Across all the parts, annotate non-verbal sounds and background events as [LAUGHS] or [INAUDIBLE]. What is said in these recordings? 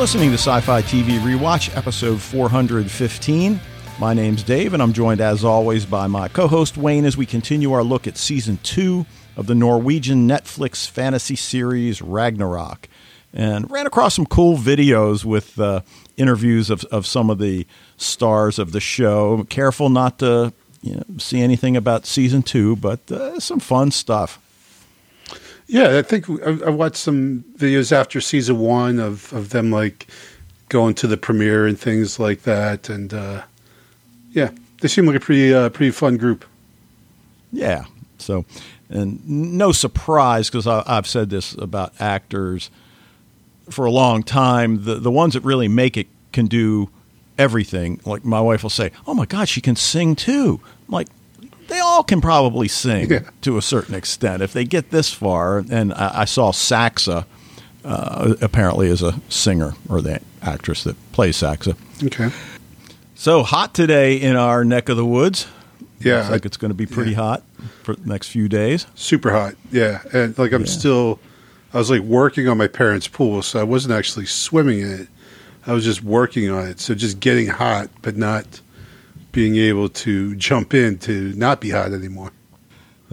listening to Sci Fi TV Rewatch, episode 415. My name's Dave, and I'm joined as always by my co host Wayne as we continue our look at season two of the Norwegian Netflix fantasy series Ragnarok. And ran across some cool videos with uh, interviews of, of some of the stars of the show. Careful not to you know, see anything about season two, but uh, some fun stuff. Yeah, I think I, I watched some videos after season one of, of them like going to the premiere and things like that, and uh, yeah, they seem like a pretty uh, pretty fun group. Yeah. So, and no surprise because I've said this about actors for a long time. The the ones that really make it can do everything. Like my wife will say, "Oh my God, she can sing too." I'm like, they all can probably sing yeah. to a certain extent if they get this far. And I, I saw Saxa uh, apparently is a singer or the actress that plays Saxa. Okay. So hot today in our neck of the woods. Yeah, Looks like it's going to be pretty yeah. hot for the next few days. Super hot. Yeah, and like I'm yeah. still, I was like working on my parents' pool, so I wasn't actually swimming in it. I was just working on it, so just getting hot, but not being able to jump in to not be hot anymore.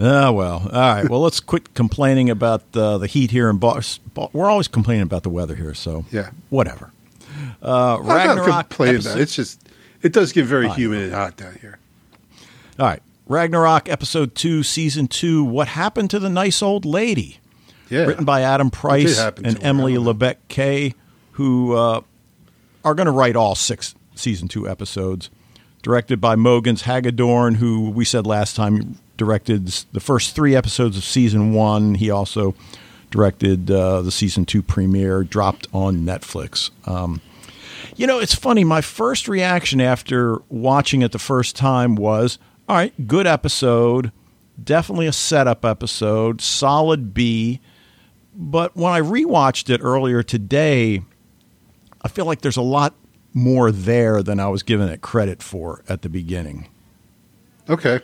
Ah, well, all right. Well, let's quit complaining about uh, the heat here in Boston. We're always complaining about the weather here, so yeah, whatever. Uh, Ragnarok. I'm not complaining episode- about it. It's just it does get very humid and hot down here. All right, Ragnarok episode two, season two. What happened to the nice old lady? Yeah, written by Adam Price and Emily Lebech Kay, who uh, are going to write all six season two episodes directed by Mogens Hagedorn, who we said last time directed the first three episodes of season one. He also directed uh, the season two premiere, dropped on Netflix. Um, you know, it's funny. My first reaction after watching it the first time was, all right, good episode, definitely a setup episode, solid B. But when I rewatched it earlier today, I feel like there's a lot more there than I was giving it credit for at the beginning. Okay.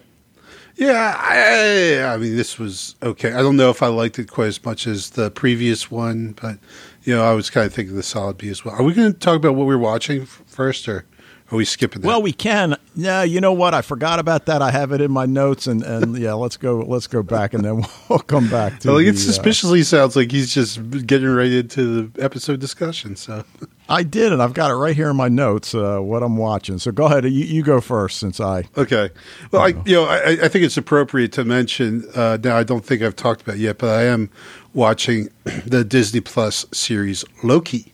Yeah, I, I mean, this was okay. I don't know if I liked it quite as much as the previous one, but you know, I was kind of thinking the solid B as well. Are we going to talk about what we are watching first, or are we skipping that? Well, we can. Yeah, you know what? I forgot about that. I have it in my notes, and, and yeah, let's go. Let's go back, and then [LAUGHS] we'll come back to. Well, it uh, suspiciously uh, sounds like he's just getting right into the episode discussion. So [LAUGHS] I did, and I've got it right here in my notes. Uh, what I'm watching. So go ahead. You, you go first, since I. Okay. Well, I, you know, I, I think it's appropriate to mention. Uh, now, I don't think I've talked about yet, but I am watching [CLEARS THROAT] the Disney Plus series Loki,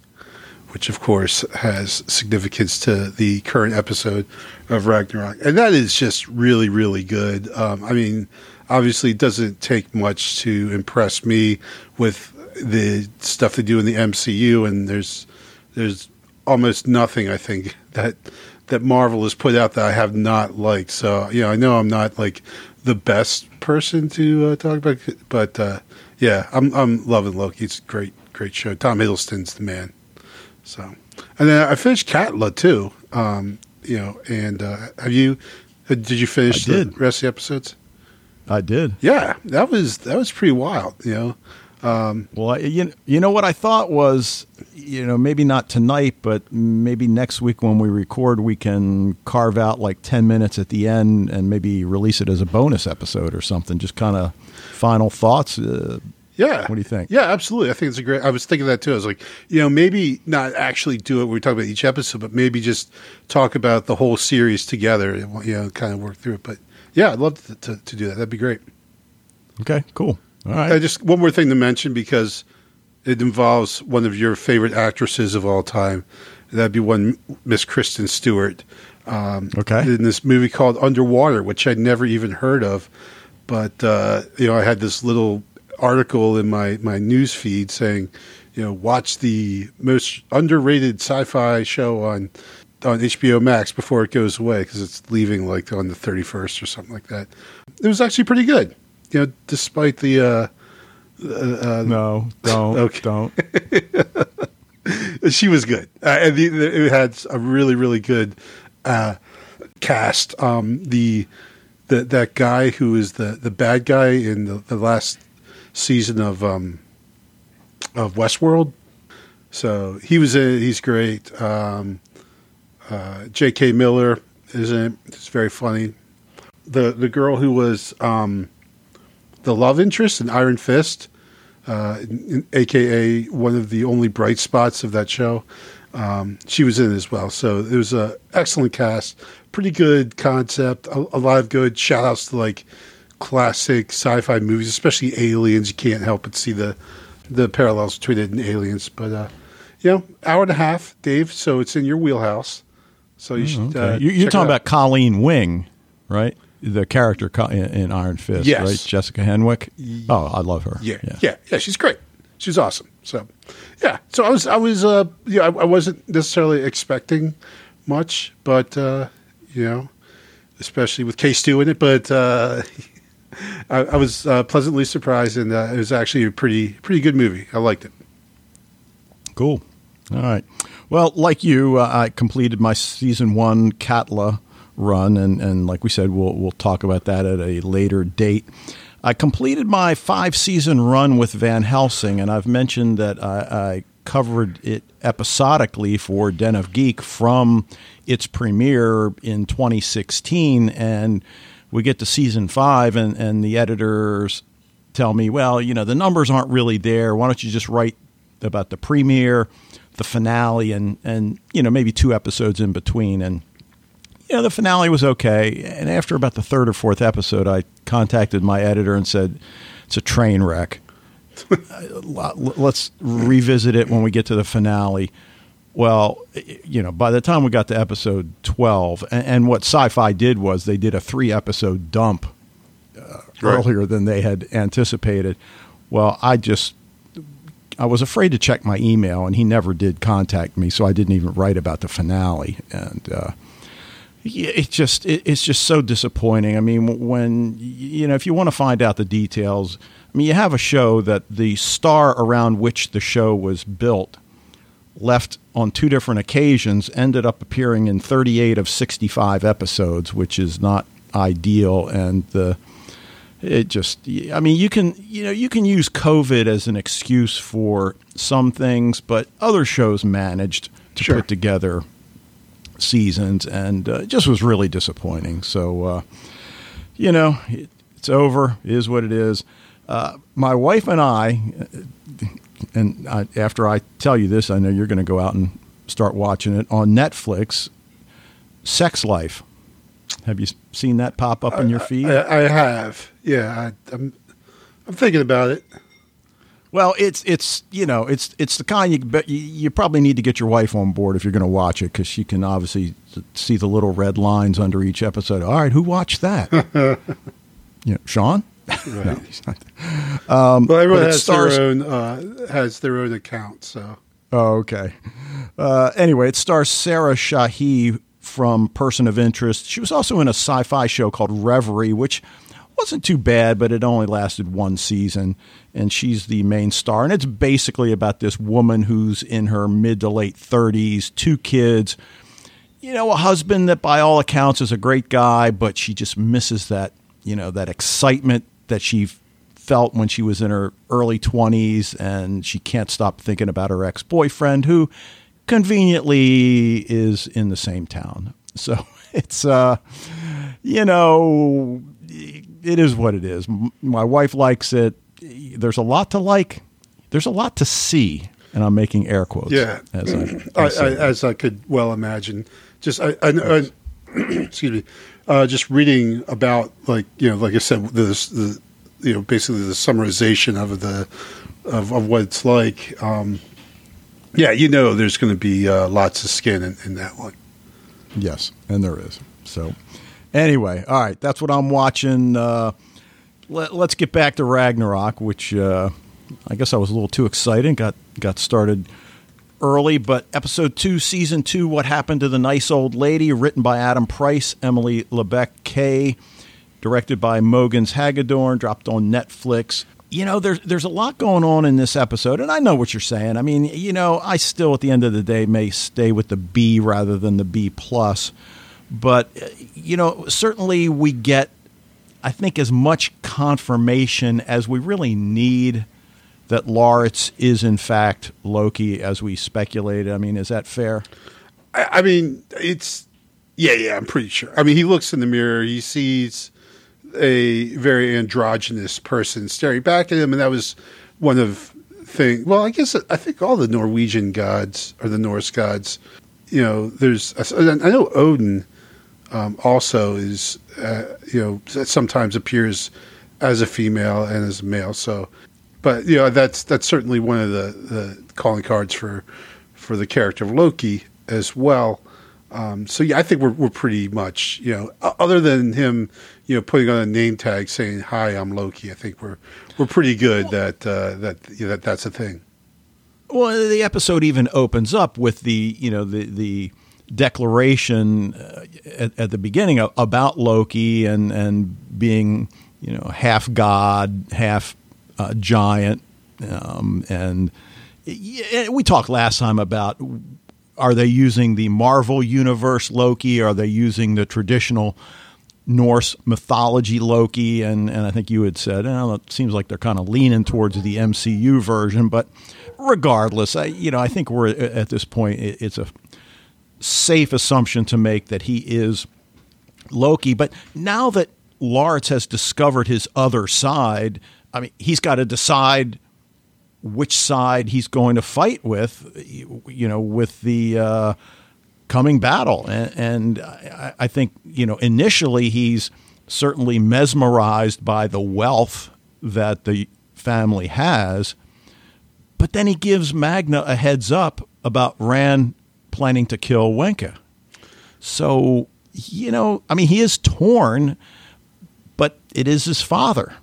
which of course has significance to the current episode of Ragnarok, and that is just really, really good. Um, I mean, obviously, it doesn't take much to impress me with the stuff they do in the MCU, and there's there's almost nothing I think that that Marvel has put out that I have not liked. So you know, I know I'm not like the best person to uh, talk about, but uh, yeah, I'm I'm loving Loki. It's a great great show. Tom Hiddleston's the man. So, and then I finished Katla too. Um, you know, and uh, have you? Uh, did you finish I the rest of the episodes? I did. Yeah, that was that was pretty wild. You know, um, well, you, you know what I thought was, you know, maybe not tonight, but maybe next week when we record, we can carve out like 10 minutes at the end and maybe release it as a bonus episode or something. Just kind of final thoughts. Uh, yeah. What do you think? Yeah, absolutely. I think it's a great. I was thinking that too. I was like, you know, maybe not actually do it. Where we talk about each episode, but maybe just talk about the whole series together. And, you know, kind of work through it. But yeah, I'd love to, to, to do that. That'd be great. Okay, cool. All right. Uh, just one more thing to mention because it involves one of your favorite actresses of all time. That'd be one Miss Kristen Stewart. Um, okay. In this movie called Underwater, which I'd never even heard of, but uh, you know, I had this little article in my my news feed saying, you know, watch the most underrated sci-fi show on on HBO Max before it goes away because it's leaving like on the 31st or something like that. It was actually pretty good you know, despite the. Uh, uh, no, don't, [LAUGHS] okay. don't. [LAUGHS] she was good, uh, and the, the, it had a really, really good uh, cast. Um, the the that guy who is the the bad guy in the, the last season of um, of Westworld. So he was in. He's great. Um, uh, T.J. Miller is in it. It's very funny. The the girl who was um, the love interest in Iron Fist, uh, in, aka one of the only bright spots of that show. Um, she was in it as well. So it was an excellent cast, pretty good concept, a, a lot of good shout outs to like classic sci-fi movies, especially Aliens. You can't help but see the the parallels between it and Aliens. But uh, you know, hour and a half, Dave. So it's in your wheelhouse. So you should. Okay. Uh, you, you're check talking about Colleen Wing, right? The character in, in Iron Fist, Yes. right? Jessica Henwick. Oh, I love her. Yeah, yeah, yeah, She's great. She's awesome. So, yeah. So I was, I was, uh, yeah, I, I wasn't necessarily expecting much, but uh, you know, especially with K Stew in it. But uh, [LAUGHS] I, I was uh, pleasantly surprised, and uh, it was actually a pretty, pretty good movie. I liked it. Cool. All right. Well, like you, uh, I completed my season one Katla run, and, and like we said, we'll we'll talk about that at a later date. I completed my five season run with Van Helsing, and I've mentioned that I, I covered it episodically for Den of Geek from its premiere in 2016, and we get to season five, and, and the editors tell me, well, you know, the numbers aren't really there. Why don't you just write about the premiere, the finale, and and you know maybe two episodes in between. And you know the finale was okay. And after about the third or fourth episode, I contacted my editor and said it's a train wreck. [LAUGHS] Uh, Let's revisit it when we get to the finale. Well, you know, by the time we got to episode twelve, and, and what Syfy did was they did a three-episode dump uh, Right. earlier than they had anticipated. Well, I just I was afraid to check my email, and he never did contact me, so I didn't even write about the finale. And uh, it just it, it's just so disappointing. I mean, when you know, if you want to find out the details, I mean, you have a show that the star around which the show was built left on two different occasions, ended up appearing in 38 of 65 episodes, which is not ideal, and the it just i mean you can you know you can use covid as an excuse for some things but other shows managed to Sure. put together seasons and uh, it just was really disappointing so uh, you know it, it's over it is what it is uh, my wife and i uh, and I, after i tell you this i know you're going to go out and start watching it on netflix sex life have you seen that pop up in your feed I, I have. Yeah, I, I'm. I'm thinking about it. Well, it's it's you know it's it's the kind you bet you, you probably need to get your wife on board if you're going to watch it because she can obviously see the little red lines under each episode. All right, who watched that? [LAUGHS] you know, Sean. No, he's not. well, everyone but has stars- their own uh, has their own account. So Oh, okay. Uh, anyway, it stars Sarah Shahi from Person of Interest. She was also in a sci-fi show called Reverie, which wasn't too bad, but it only lasted one season. And she's the main star. And it's basically about this woman who's in her mid to late 30s, two kids, you know, a husband that by all accounts is a great guy, but she just misses that, you know, that excitement that she felt when she was in her early 20s and she can't stop thinking about her ex-boyfriend who conveniently is in the same town. So [LAUGHS] it's uh you know it is what it is. My wife likes it. There's a lot to like. There's a lot to see, and I'm making air quotes. yeah, as I, [CLEARS THROAT] I, I I, as I could well imagine. Just I, I, I [CLEARS THROAT] excuse me. Uh, just reading about like you know, like I said, this the you know basically the summarization of the of, of what it's like. Um, yeah, you know, there's going to be uh, lots of skin in, in that one. Yes, and there is. So, anyway, all right, that's what I'm watching. Uh, let, us get back to Ragnarok, which uh, I guess I was a little too excited. Got got started early, but episode two, season two, what happened to the nice old lady, written by Adam Price, Emily Lebech K, directed by Mogens Hagedorn, dropped on Netflix. You know, there's there's a lot going on in this episode, and I know what you're saying. I mean, you know, I still at the end of the day may stay with the B rather than the B plus, but uh, you know, certainly we get, I think, as much confirmation as we really need that Laurits is in fact Loki, as we speculated. I mean, is that fair? I, I mean, it's yeah, yeah. I'm pretty sure. I mean, he looks in the mirror, he sees a very androgynous person staring back at him, and that was one of thing. Well, I guess I think all the Norwegian gods or the Norse gods. You know, there's I know Odin um, also is uh, you know sometimes appears as a female and as a male. So, but you know that's that's certainly one of the, the calling cards for for the character of Loki as well. Um, so yeah, I think we're we're pretty much you know other than him you know putting on a name tag saying hi I'm Loki. I think we're we're pretty good that uh, that you know, that that's a thing. Well, the episode even opens up with the you know the the declaration uh, at, at, the beginning about Loki and and being you know half god, half uh, giant, um, and we talked last time about are they using the Marvel universe Loki? Are they using the traditional Norse mythology Loki? And and I think you had said, it seems like they're kind of leaning towards the MCU version, but regardless, I, you know, I think we're at this point. It's a safe assumption to make that he is Loki. But now that Laurits has discovered his other side, I mean, he's got to decide which side he's going to fight with, you know, with the uh, coming battle. And, and I, I, think, you know, initially he's certainly mesmerized by the wealth that the family has. But then he gives Magna a heads up about Rand planning to kill Wenche. So, you know, I mean, he is torn, but it is his father.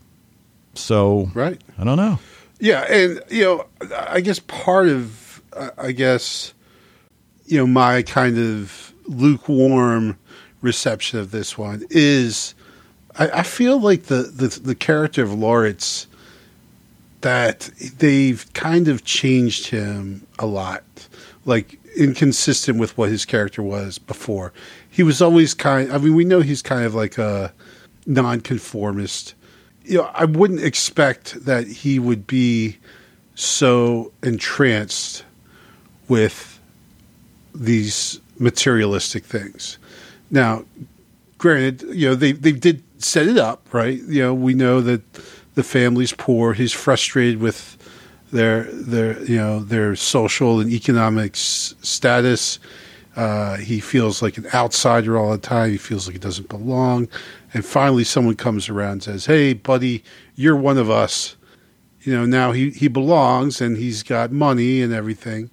So, right. I don't know. Yeah, and you know, I guess part of, I guess, you know, my kind of lukewarm reception of this one is, I, I feel like the, the the character of Laurits that they've kind of changed him a lot, like inconsistent with what his character was before. He was always kind. I mean, we know he's kind of like a nonconformist you know, I wouldn't expect that he would be so entranced with these materialistic things. Now, granted, you know, they, they did set it up, right? You know, we know that the family's poor. He's frustrated with their their you know their social and economic s- status. Uh, he feels like an outsider all the time. He feels like he doesn't belong. And finally, someone comes around and says, Hey, buddy, you're one of us. You know, now he, he belongs and he's got money and everything.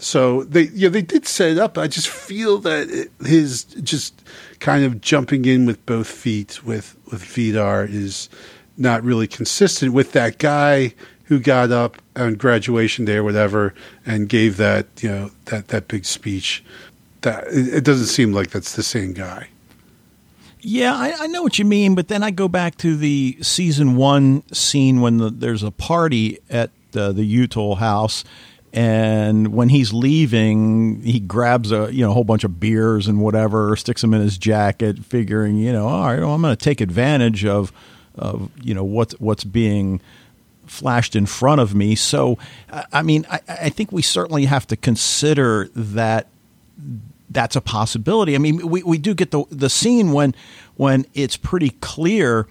So they, yeah, they did set it up. I just feel that it, his just kind of jumping in with both feet with, with Vidar is not really consistent with that guy who got up on graduation day or whatever and gave that, you know, that, that big speech that it doesn't seem like that's the same guy. Yeah, I, I, know what you mean, but then I go back to the season one scene when the, there's a party at uh, the Jutul house, and when he's leaving, he grabs a you know a whole bunch of beers and whatever, sticks them in his jacket, figuring you know, all right, well, I'm going to take advantage of of you know what's what's being flashed in front of me. So, I mean, I, I think we certainly have to consider that that's a possibility. I mean, we, we do get the the scene when when it's pretty clear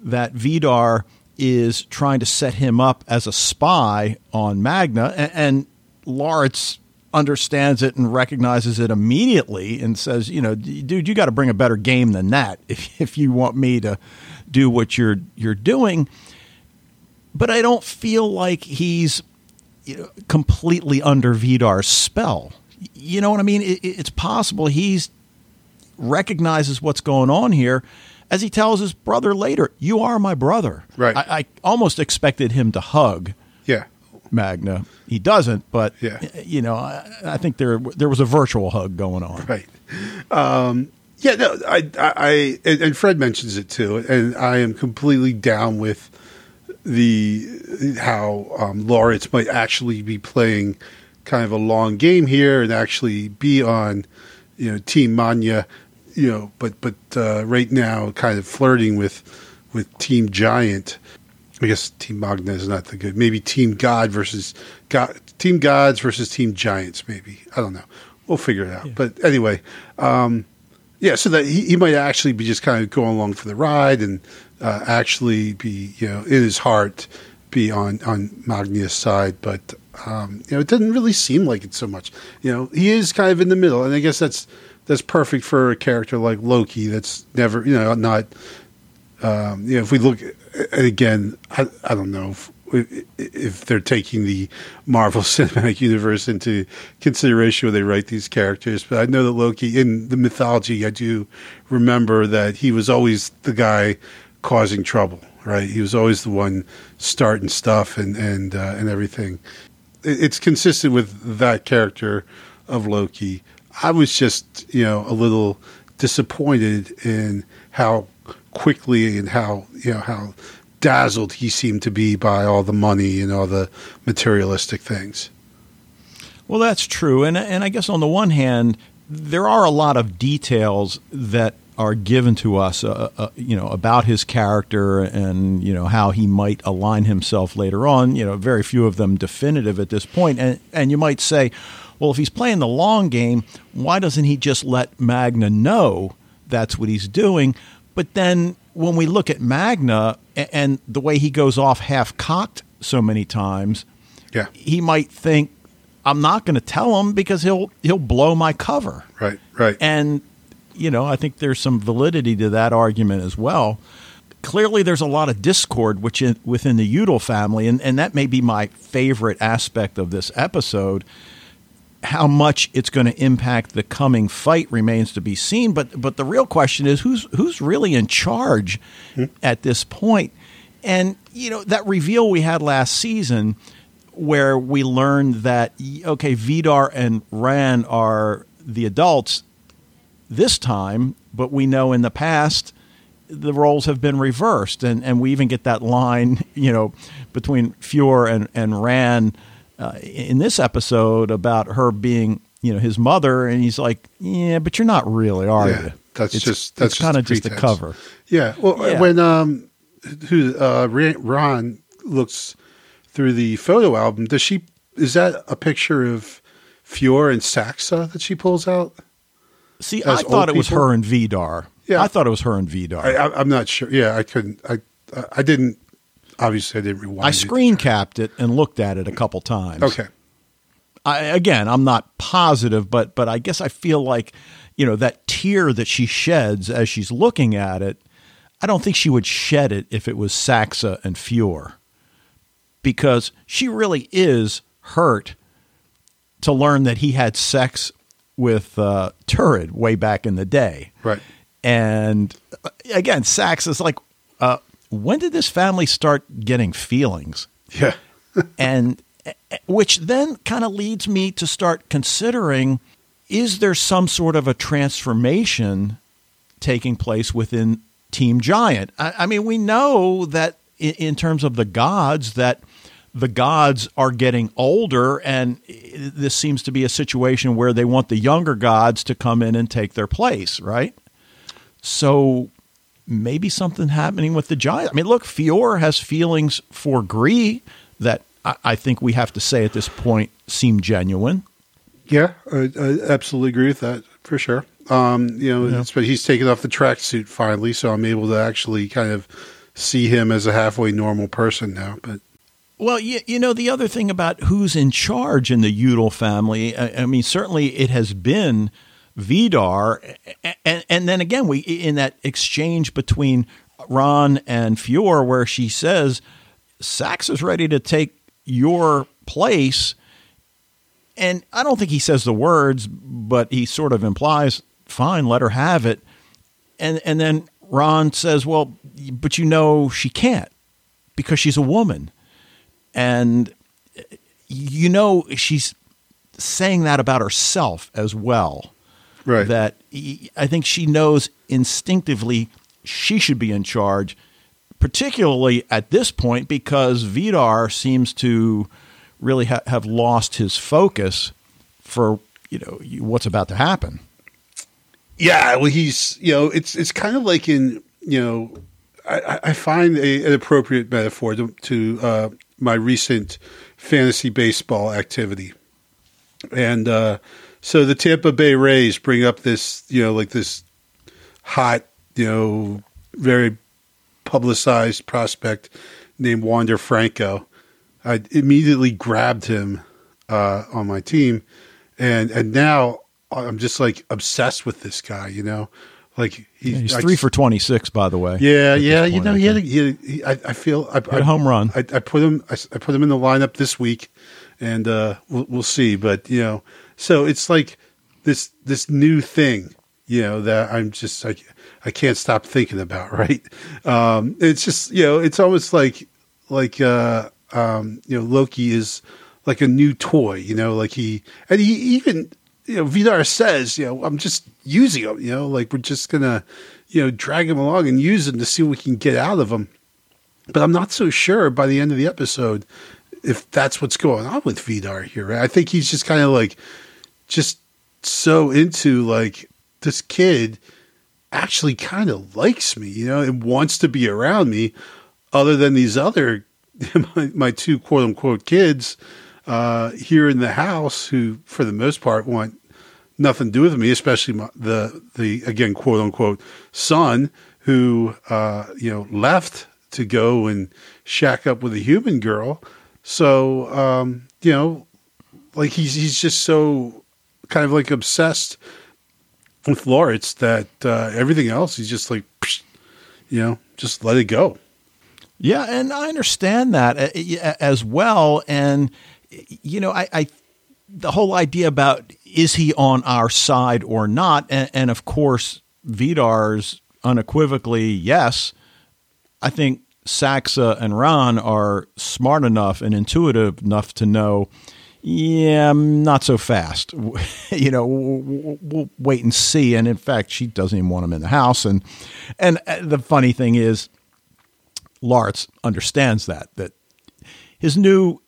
that Vidar is trying to set him up as a spy on Magna, and, and Laurits understands it and recognizes it immediately and says, you know, dude, you got to bring a better game than that if if you want me to do what you're you're doing. But I don't feel like he's you know, completely under Vidar's spell you know what I mean? It, it's possible he's recognizes what's going on here as he tells his brother later, "You are my brother." Right. I, I almost expected him to hug. Yeah. Magna. He doesn't, but yeah. you know, I, I, think there there was a virtual hug going on. Right. Um, yeah. No. I. I. And Fred mentions it too, and I am completely down with the how um, Laurits might actually be playing kind of a long game here and actually be on, you know, Team Manya, you know, but but uh, right now kind of flirting with with Team Giant. I guess Team Magna is not the good. Maybe Team God versus God, Team Gods versus Team Giants. Maybe I don't know. We'll figure it out. Yeah. But anyway, um, yeah. So that he, he, might actually be just kind of going along for the ride and uh, actually be, you know, in his heart, be on on Magna's side. But um, you know, it doesn't really seem like it so much. You know, he is kind of in the middle, and I guess that's that's perfect for a character like Loki. That's never, you know, not. Um, you know, if we look, again, I, I don't know if, if they're taking the Marvel [LAUGHS] Cinematic Universe into consideration when they write these characters, but I know that Loki in the mythology, I do remember that he was always the guy causing trouble. Right, he was always the one starting stuff and and uh, and everything. It's consistent with that character of Loki. I was just, you know, a little disappointed in how quickly and how, you know, how dazzled he seemed to be by all the money and all the materialistic things. Well, that's true. And, and I guess on the one hand, there are a lot of details that are given to us, uh, uh, you know, about his character and you know how he might align himself later on. You know, very few of them definitive at this point. And and you might say, well, if he's playing the long game, why doesn't he just let Magna know that's what he's doing? But then when we look at Magna and the way he goes off half cocked so many times, yeah. he might think, I'm not going to tell him because he'll he'll blow my cover. Right, right. And you know, I think there's some validity to that argument as well. Clearly, there's a lot of discord which in, within the Jutul family, and, and that may be my favorite aspect of this episode how much it's going to impact the coming fight remains to be seen. But but the real question is who's who's really in charge mm-hmm. at this point? And you know that reveal we had last season, where we learned that okay, Vidar and Ran are the adults this time, but we know in the past the roles have been reversed, and and we even get that line [LAUGHS] you know between Fjor and and Ran uh, in this episode about her being, you know, his mother, and he's like, "Yeah, but you're not really, are yeah, you?" That's it's, just that's kind of just a cover. Yeah. Well, yeah. when um, who uh, Ran looks through the photo album, does she? Is that a picture of Fjor and Saxa that she pulls out? See, I thought it was her and Vidar. Yeah, I thought it was her and Vidar. I, am not sure. Yeah, I couldn't. I I didn't obviously I didn't rewind. I screen capped it and looked at it a couple times. Okay. I, again, I'm not positive, but but I guess I feel like you know that tear that she sheds as she's looking at it. I don't think she would shed it if it was Saxa and Fjor, because she really is hurt to learn that he had sex with uh, Turid way back in the day. Right. And uh, again, Sax is like, uh, when did this family start getting feelings? Yeah. [LAUGHS] and which then kind of leads me to start considering is there some sort of a transformation taking place within Team Giant? I, I mean, we know that in, in terms of the gods, that the gods are getting older, and this seems to be a situation where they want the younger gods to come in and take their place, right? So maybe something happening with the Giants. I mean, look, Fjor has feelings for Gry that I, I think we have to say at this point seem genuine. Yeah, I, I absolutely agree with that for sure. Um, you know, yeah. but he's taken off the tracksuit finally, so I'm able to actually kind of see him as a halfway normal person now. But well, you, you know, the other thing about who's in charge in the Jutul family, I, I mean, certainly it has been Vidar, and, and then again, we in that exchange between Ran and Fjor, where she says, "Sax is ready to take your place," and I don't think he says the words, but he sort of implies, "Fine, let her have it," and and then Ran says, "Well, but you know she can't because she's a woman," and you know she's saying that about herself as well Right. That I think she knows instinctively she should be in charge, particularly at this point because Vidar seems to really ha- have lost his focus for you know what's about to happen. Yeah, well, he's you know it's it's kind of like in you know I, I find a, an appropriate metaphor to, to uh, my recent fantasy baseball activity. And uh, so the Tampa Bay Rays bring up this, you know, like this hot, you know, very publicized prospect named Wander Franco. I immediately grabbed him uh, on my team, and and now I'm just like obsessed with this guy. You know, like he, he's three I, for twenty six, by the way. Yeah, yeah. You know, he had, a, he, he I, I, feel I, I, a home run. I, I put him. I, I, put him in the lineup this week, and uh, we'll, we'll see. But you know, so it's like this this new thing. You know that I'm just like I can't stop thinking about. [LAUGHS] Right? Um, it's just you know, it's almost like like uh, um, you know, Loki is like a new toy. You know, like he and he even you know Vidar says, you know, I'm just using him. You know, like we're just gonna you know drag him along and use him to see what we can get out of him. But I'm not so sure by the end of the episode if that's what's going on with Vidar here. Right? I think he's just kind of like just so into like this kid actually kind of likes me, you know, and wants to be around me, other than these other [LAUGHS] my, my two quote unquote kids uh, here in the house who, for the most part, want nothing to do with me, especially my, the the again quote unquote son who uh, you know left to go and shack up with a human girl. So um, you know, like he's he's just so kind of like obsessed with Laurits that uh, everything else he's just like, you know, just let it go. Yeah, and I understand that uh, as well. And you know, I, I the whole idea about is he on our side or not, and, and of course, Vidar's unequivocally yes. I think Saxa and Ran are smart enough and intuitive enough to know yeah, not so fast. [LAUGHS] you know, we'll, we'll, wait and see. And in fact, she doesn't even want him in the house. And and uh, the funny thing is, Lars understands that that his new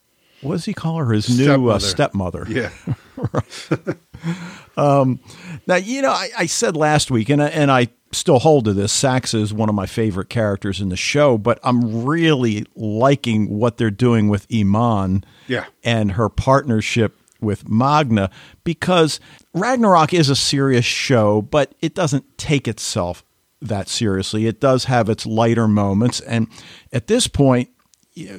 what does he call her? His new uh, stepmother. Yeah. [LAUGHS] [LAUGHS] um, now you know I, I said last week, and and I still hold to this. Saxa is one of my favorite characters in the show, but I'm really liking what they're doing with Iman yeah. and her partnership with Magna because Ragnarok is a serious show, but it doesn't take itself that seriously. It does have its lighter moments. And at this point,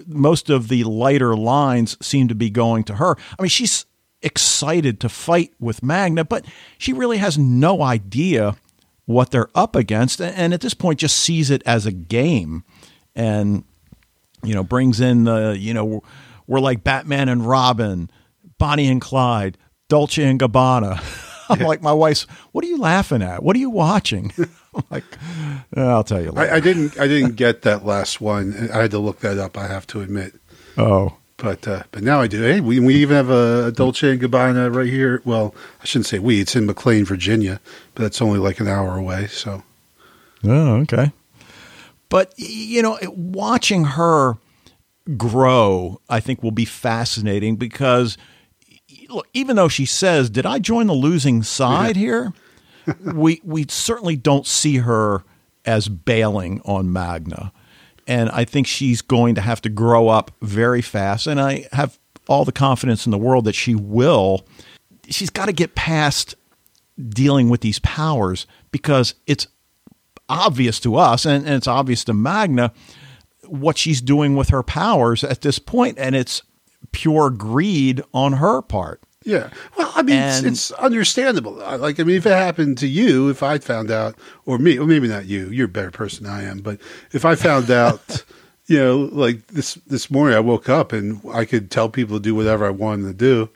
most of the lighter lines seem to be going to her. I mean, she's excited to fight with Magna, but she really has no idea what they're up against, and at this point just sees it as a game, and you know brings in the you know we're like Batman and Robin, Bonnie and Clyde, Dolce and Gabbana. [LAUGHS] [LAUGHS] I'm like my wife's. What are you laughing at? What are you watching? [LAUGHS] I'm like, I'll tell you. I, I, didn't. I didn't [LAUGHS] get that last one. I had to look that up. I have to admit. Oh, but uh, but now I do. Hey, we, we even have a, a Dolce and Gabbana right here. Well, I shouldn't say we. It's in McLean, Virginia, but it's only like an hour away. So. Oh, okay. But you know, watching her grow, I think will be fascinating because look, even though she says, "Did I join the losing side here?" [LAUGHS] we we certainly don't see her as bailing on Magna and I think she's going to have to grow up very fast. And I have all the confidence in the world that she will. She's got to get past dealing with these powers because it's obvious to us and, and it's obvious to Magna what she's doing with her powers at this point, and it's pure greed on her part. Yeah. Well, I mean, and, it's, it's, understandable. Like, I mean, if it happened to you, if I found out, or me, or maybe not you, you're a better person than I am, but if I found out, [LAUGHS] you know, like this this morning, I woke up and I could tell people to do whatever I wanted to do.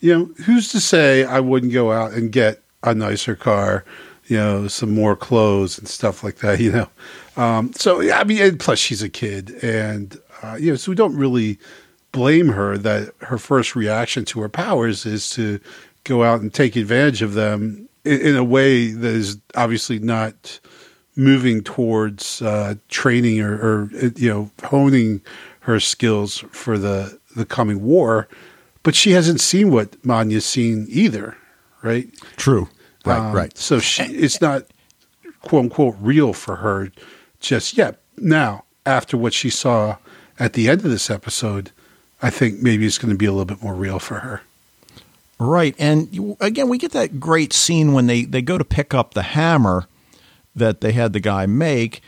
You know, who's to say I wouldn't go out and get a nicer car, you know, some more clothes and stuff like that. [LAUGHS] You know, um, so I mean, plus she's a kid, and uh, you know, so we don't really blame her that her first reaction to her powers is to go out and take advantage of them in, in a way that is obviously not moving towards uh, training or, or, you know honing her skills for the the coming war. But she hasn't seen what Manya's seen either, right? True. Right. Um, right. So she, it's not quote unquote real for her just yet. Now, after what she saw at the end of this episode, I think maybe it's going to be a little bit more real for her. Right. And again, we get that great scene when they, they go to pick up the hammer that they had the guy make,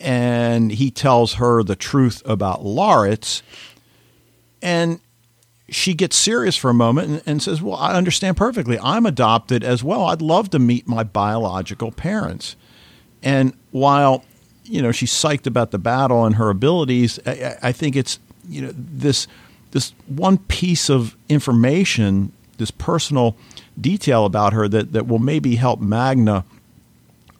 and he tells her the truth about Laurits. And she gets serious for a moment and, and, says, Well, I understand perfectly. I'm adopted as well. I'd love to meet my biological parents. And while, you know, she's psyched about the battle and her abilities, I, I think it's, you know, this this one piece of information this personal detail about her that, that will maybe help Magna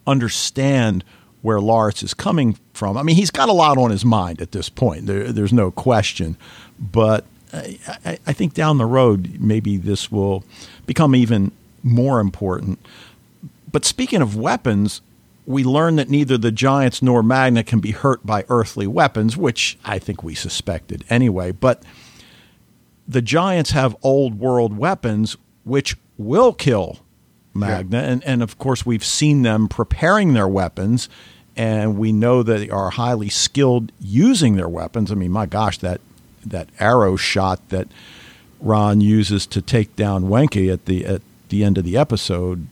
understand where Lars is coming from. I mean, he's got a lot on his mind at this point. There, there's no question. But I, I, think down the road, maybe this will become even more important. But speaking of weapons, we learn that neither the Giants nor Magna can be hurt by earthly weapons, which I think we suspected anyway. But the Giants have old world weapons which will kill Magna. Yeah. And, and of course, we've seen them preparing their weapons, and we know that they are highly skilled using their weapons. I mean, my gosh, that, that arrow shot that Ran uses to take down Wenche at the, at the end of the episode.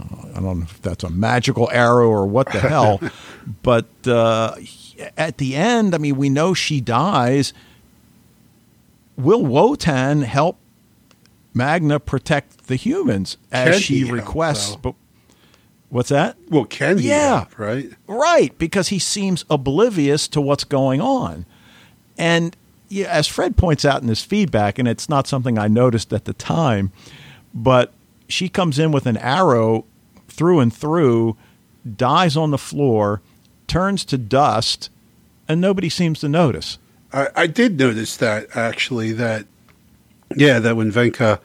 I don't know if that's a magical arrow or what the hell, [LAUGHS] but uh, at the end, I mean, we know she dies will Wotan help Magna protect the humans as can she requests? Help, but what's that? Well, can he? Yeah, help, right. Right, because he seems oblivious to what's going on, and yeah, as Fred points out in his feedback, and it's not something I noticed at the time, but she comes in with an arrow through and through, dies on the floor, turns to dust, and nobody seems to notice. I, I did notice that actually that yeah that when Wenche,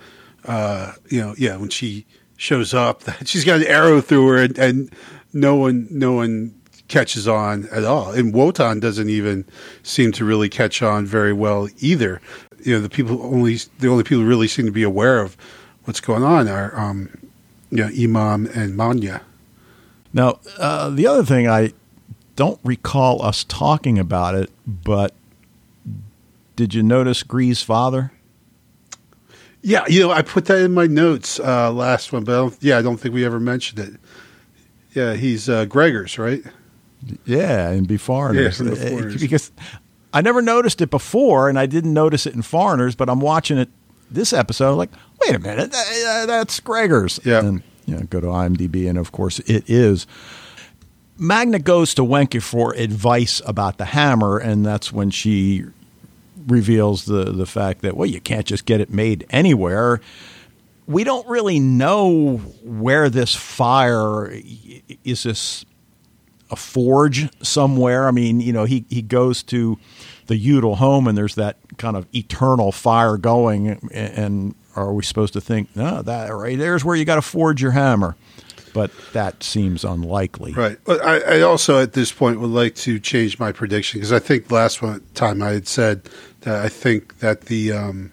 uh, you know yeah when she shows up [LAUGHS] that she's got an arrow through her and, and no one no one catches on at all and Wotan doesn't even seem to really catch on very well either you know the people only the only people really seem to be aware of what's going on are um, you know Iman and Manya. Now uh, the other thing I don't recall us talking about it, but did you notice Gry's father? Yeah, you know, I put that in my notes uh, last one, but I yeah, I don't think we ever mentioned it. Yeah, he's uh, Gregor's, right? Yeah, and Beforeigners. Yeah, Foreigners. Because I never noticed it before, and I didn't notice it in Foreigners, but I'm watching it this episode, like, wait a minute, that's Gregor's. Yeah. And you know, go to IMDb, and of course it is. Magna goes to Wenche for advice about the hammer, and that's when she reveals the the fact that well, you can't just get it made anywhere. We don't really know where this fire is. This a forge somewhere. I mean, you know, he he goes to the Jutul home, and there's that kind of eternal fire going. And are we supposed to think, no, that right there's where you got to forge your hammer? but that seems unlikely. Right. But I, I, also, at this point, would like to change my prediction because I think last one, time I had said that I think that the um,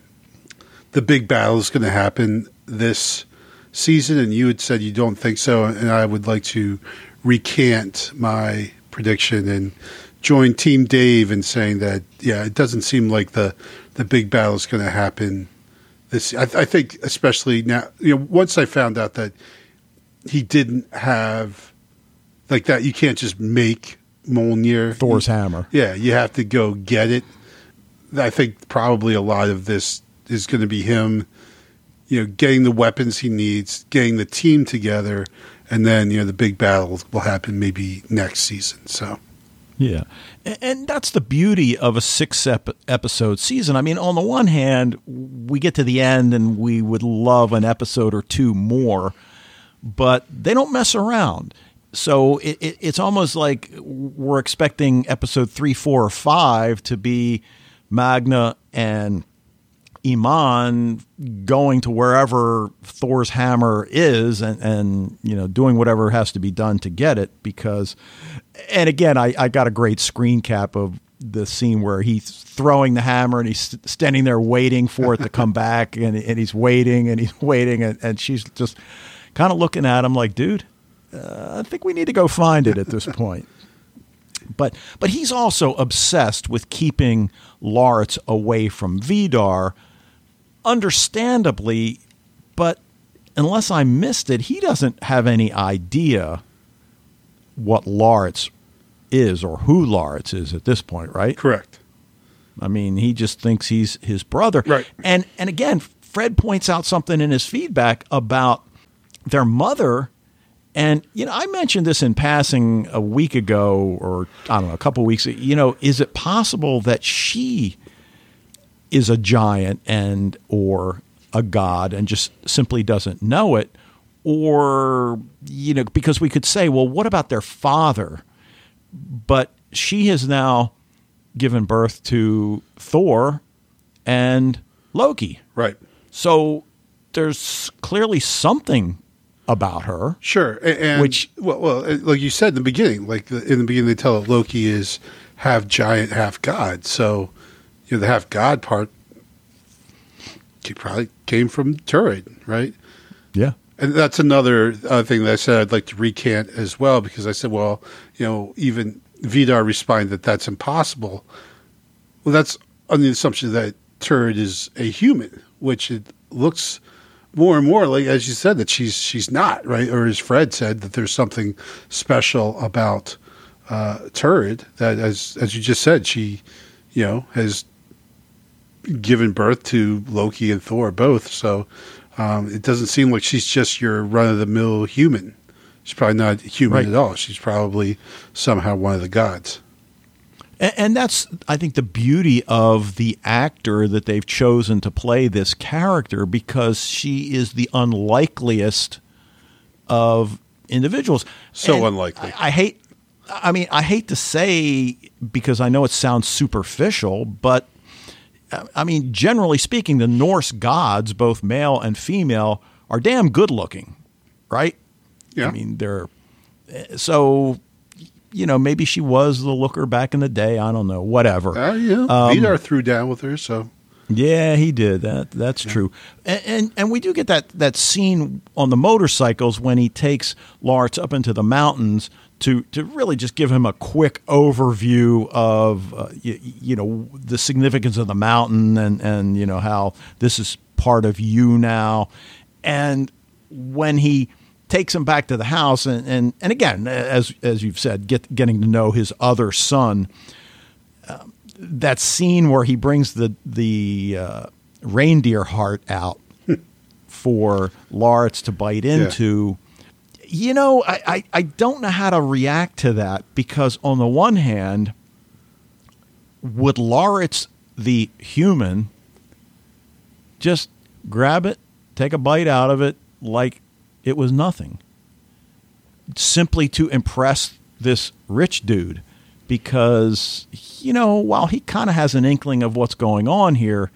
the big battle is going to happen this season, and you had said you don't think so, and I would like to recant my prediction and join Team Dave in saying that yeah, it doesn't seem like the the big battle is going to happen this. I, I think especially now, you know, once I found out that he didn't have like that. You can't just make Mjolnir. Thor's hammer. Yeah, you have to go get it. I think probably a lot of this is going to be him, you know, getting the weapons he needs, getting the team together, and then you know the big battle will happen maybe next season. So. Yeah. And that's the beauty of a six episode season. I mean, on the one hand, we get to the end and we would love an episode or two more but they don't mess around. So it, it, it's almost like we're expecting episode three, four, or five to be Magna and Iman going to wherever Thor's hammer is and, and you know doing whatever has to be done to get it because and again I, I got a great screen cap of the scene where he's throwing the hammer and he's standing there waiting for it to come [LAUGHS] back and, and he's waiting and he's waiting and, and she's just kind of looking at him like, dude, uh, I think we need to go find it at this [LAUGHS] point. But but he's also obsessed with keeping Laurits away from Vidar, understandably. But unless I missed it, he doesn't have any idea what Laurits is or who Laurits is at this point, right? Correct. I mean, he just thinks he's his brother. Right. And and again, Fred points out something in his feedback about their mother. And you know, I mentioned this in passing a week ago, or I don't know, a couple of weeks. You know, is it possible that she is a giant and or a god and just simply doesn't know it? Or you know, because we could say, well, what about their father? But she has now given birth to Thor and Loki. Right. So there's clearly something about her. Sure. And, which well, well, uh, like you said in the beginning, like the, in the beginning they tell that Loki is half giant, half god. So you know the half god part probably came from Turid, right? Yeah. And that's another uh, thing that I said I'd like to recant as well because I said, well, you know, even Vidar responded that that's impossible. Well, that's on the assumption that Turid is a human, which it looks more and more like, as you said, that she's she's not right, or as Fred said, that there's something special about uh, Turid that, as as you just said, she, you know, has given birth to Loki and Thor both. So um, it doesn't seem like she's just your run of the mill human. She's probably not human right. at all. She's probably somehow one of the gods. And, and that's, I think, the beauty of the actor that they've chosen to play this character because she is the unlikeliest of individuals. So and unlikely. I, I hate. I mean, I hate to say because I know it sounds superficial, but I mean, generally speaking, the Norse gods, both male and female, are damn good looking, right? Yeah. I mean, they're so you know maybe she was the looker back in the day. I don't know. Whatever. Uh, yeah. Um, Vidar threw down with her, so. Yeah, he did. That that's yeah. true. And, and, and we do get that that scene on the motorcycles when he takes Laurits up into the mountains to to really just give him a quick overview of uh, you, you know the significance of the mountain and and you know how this is part of you now. And when he takes him back to the house, and and, and again, as as you've said, get, getting to know his other son. Uh, that scene where he brings the the uh, reindeer heart out for Laurits to bite into. Yeah. You know, I, I, I don't know how to react to that because on the one hand, would Laurits the human just grab it, take a bite out of it like it was nothing. Simply to impress this rich dude because, you know, while he kind of has an inkling of what's going on here,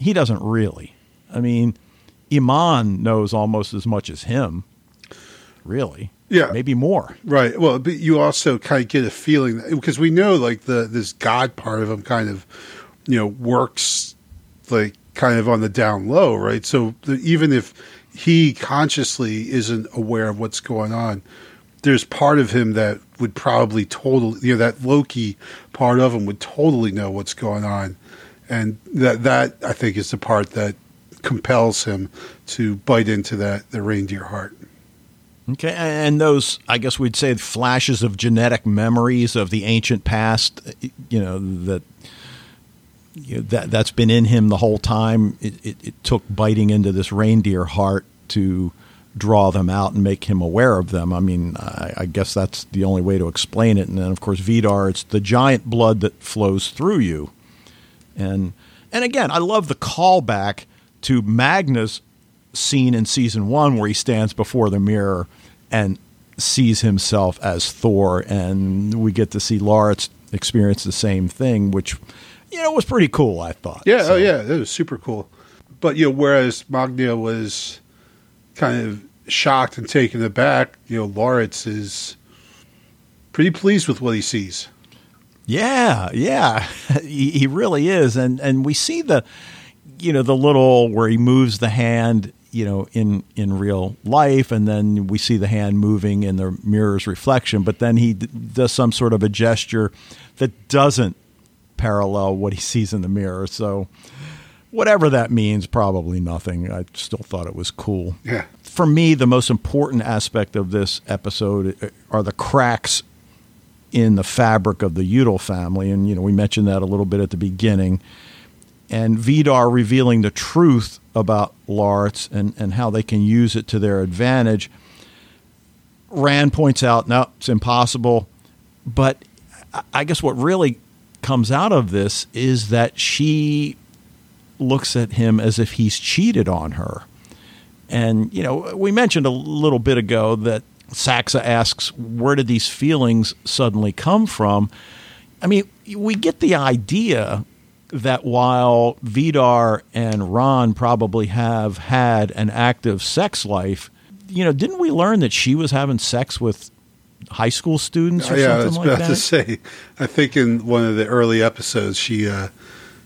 he doesn't really. I mean, Iman knows almost as much as him, really. Yeah, maybe more. Right. Well, but you also kind of get a feeling because we know like the this God part of him kind of, you know, works like kind of on the down low, right? So the, even if he consciously isn't aware of what's going on. There's part of him that would probably totally, you know, that Loki part of him would totally know what's going on, and that that I think is the part that compels him to bite into that the reindeer heart. Okay, and those, I guess we'd say, flashes of genetic memories of the ancient past, you know, that you know, that that's been in him the whole time. It, it, it, took biting into this reindeer heart to draw them out and make him aware of them. I mean, I, I, guess that's the only way to explain it. And then, of course, Vidar, it's the giant blood that flows through you. And and again, I love the callback to Magna's scene in season one where he stands before the mirror and sees himself as Thor, and we get to see Laurits experience the same thing, which you know, was pretty cool. I thought. Yeah. Oh, so. Oh, yeah. It was super cool. But you know, whereas Magne was kind of shocked and taken aback, you know, Laurits is pretty pleased with what he sees. Yeah, yeah, [LAUGHS] he, he really is, and and we see the, you know, the little where he moves the hand. You know, in in real life, and then we see the hand moving in the mirror's reflection. But then he d- does some sort of a gesture that doesn't parallel what he sees in the mirror. So, whatever that means, probably nothing. I still thought it was cool. Yeah. For me, the most important aspect of this episode uh, are the cracks in the fabric of the Jutul family, and you know we mentioned that a little bit at the beginning. And Vidar revealing the truth about Laurits and, and how they can use it to their advantage. Ran points out, no, it's impossible. But I guess what really comes out of this is that she looks at him as if he's cheated on her. And, you know, we mentioned a little bit ago that Saxa asks, where did these feelings suddenly come from? I mean, we get the idea that while Vidar and Ran probably have had an active sex life, you know, didn't we learn that she was having sex with high school students or yeah, something I was like about that? to say. I think in one of the early episodes, she uh,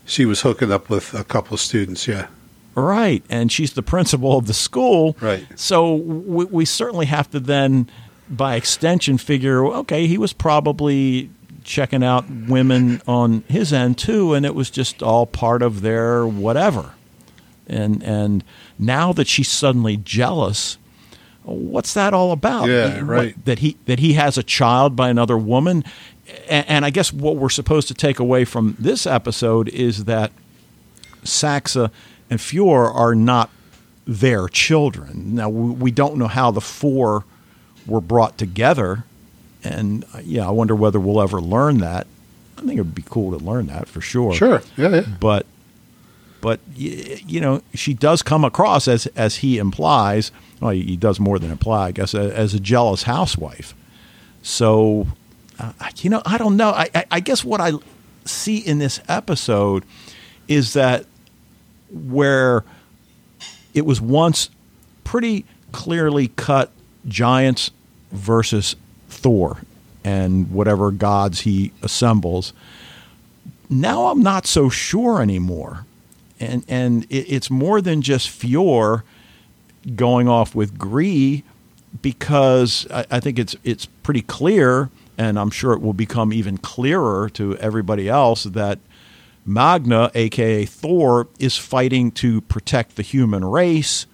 she was hooking up with a couple of students. Yeah, Right, and she's the principal of the school. Right. So we, we certainly have to then, by extension, figure okay, he was probably checking out women on his end too, and it was just all part of their whatever. And and now that she's suddenly jealous, what's that all about? Yeah, What- right. that he that he has a child by another woman, and, and I guess what we're supposed to take away from this episode is that Saxa and Fjor are not their children. Now we we don't know how the four were brought together, and uh, yeah, I wonder whether we'll ever learn that. I think it would be cool to learn that for sure. sure. Yeah, yeah. but but you know she does come across as as he implies. Well, he does more than imply, I guess, as a jealous housewife. So, uh, you know, I don't know. I, I, I guess what I see in this episode is that where it was once pretty clearly cut giants versus Thor and whatever gods he assembles. Now I'm not so sure anymore. And and it, it's more than just Fjor going off with Gry because I, I think it's it's pretty clear, and I'm sure it will become even clearer to everybody else that Magne, aka Thor, is fighting to protect the human race.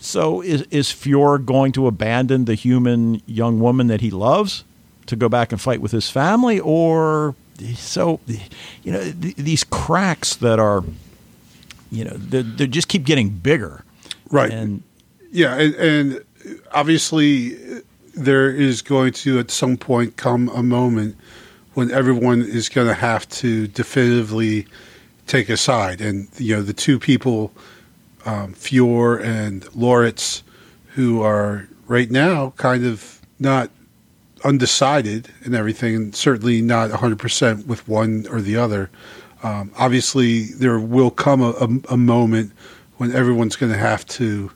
So is is Fjor going to abandon the human young woman that he loves to go back and fight with his family, or so you know th- these cracks that are you know they, they just keep getting bigger, Right. And Yeah, and, and obviously there is going to at some point come a moment when everyone is going to have to definitively take a side, and you know the two people, um, Fjor and Laurits, who are right now kind of not undecided and everything, certainly not 100% with one or the other. Um, obviously, there will come a, a, a moment when everyone's going to have to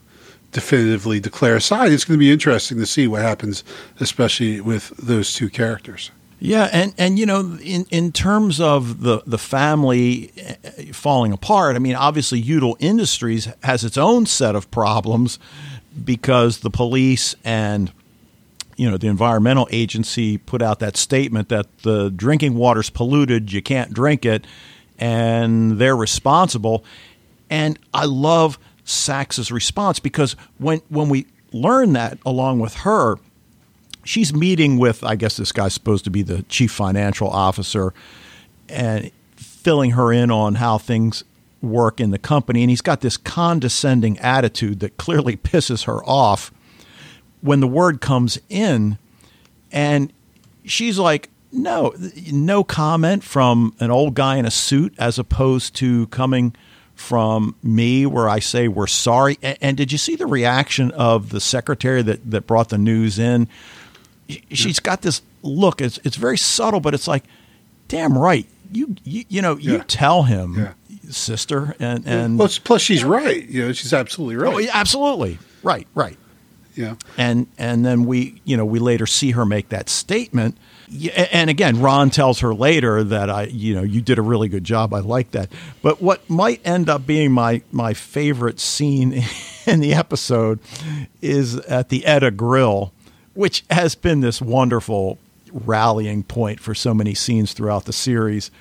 definitively declare a side. It's going to be interesting to see what happens, especially with those two characters. Yeah, and and you know, in in terms of the the family eh, falling apart, I mean, obviously, Jutul Industries has its own set of problems because the police and you know the environmental agency put out that statement that the drinking water's polluted, you can't drink it, and they're responsible. And I love Sax's response because when when we learn that along with her, she's meeting with I guess this guy's supposed to be the chief financial officer and filling her in on how things work in the company. And he's got this condescending attitude that clearly [LAUGHS] pisses her off when the word comes in. And she's like no no comment from an old guy in a suit as opposed to coming from me where I say we're sorry. And, and did you see the reaction of the secretary that that brought the news in she's got this look. It's it's very subtle, but it's like, damn right. You you, you know you Yeah. tell him, Yeah. sister, and and plus, plus, she's right. You know, she's absolutely oh, right. oh, absolutely right, right. Yeah. And and then we you know we later see her make that statement. And again, Ran tells her later that I, you know, you did a really good job. I like that. But what might end up being my my favorite scene [LAUGHS] in the episode is at the Edda Grill, which has been this wonderful rallying point for so many scenes throughout the series.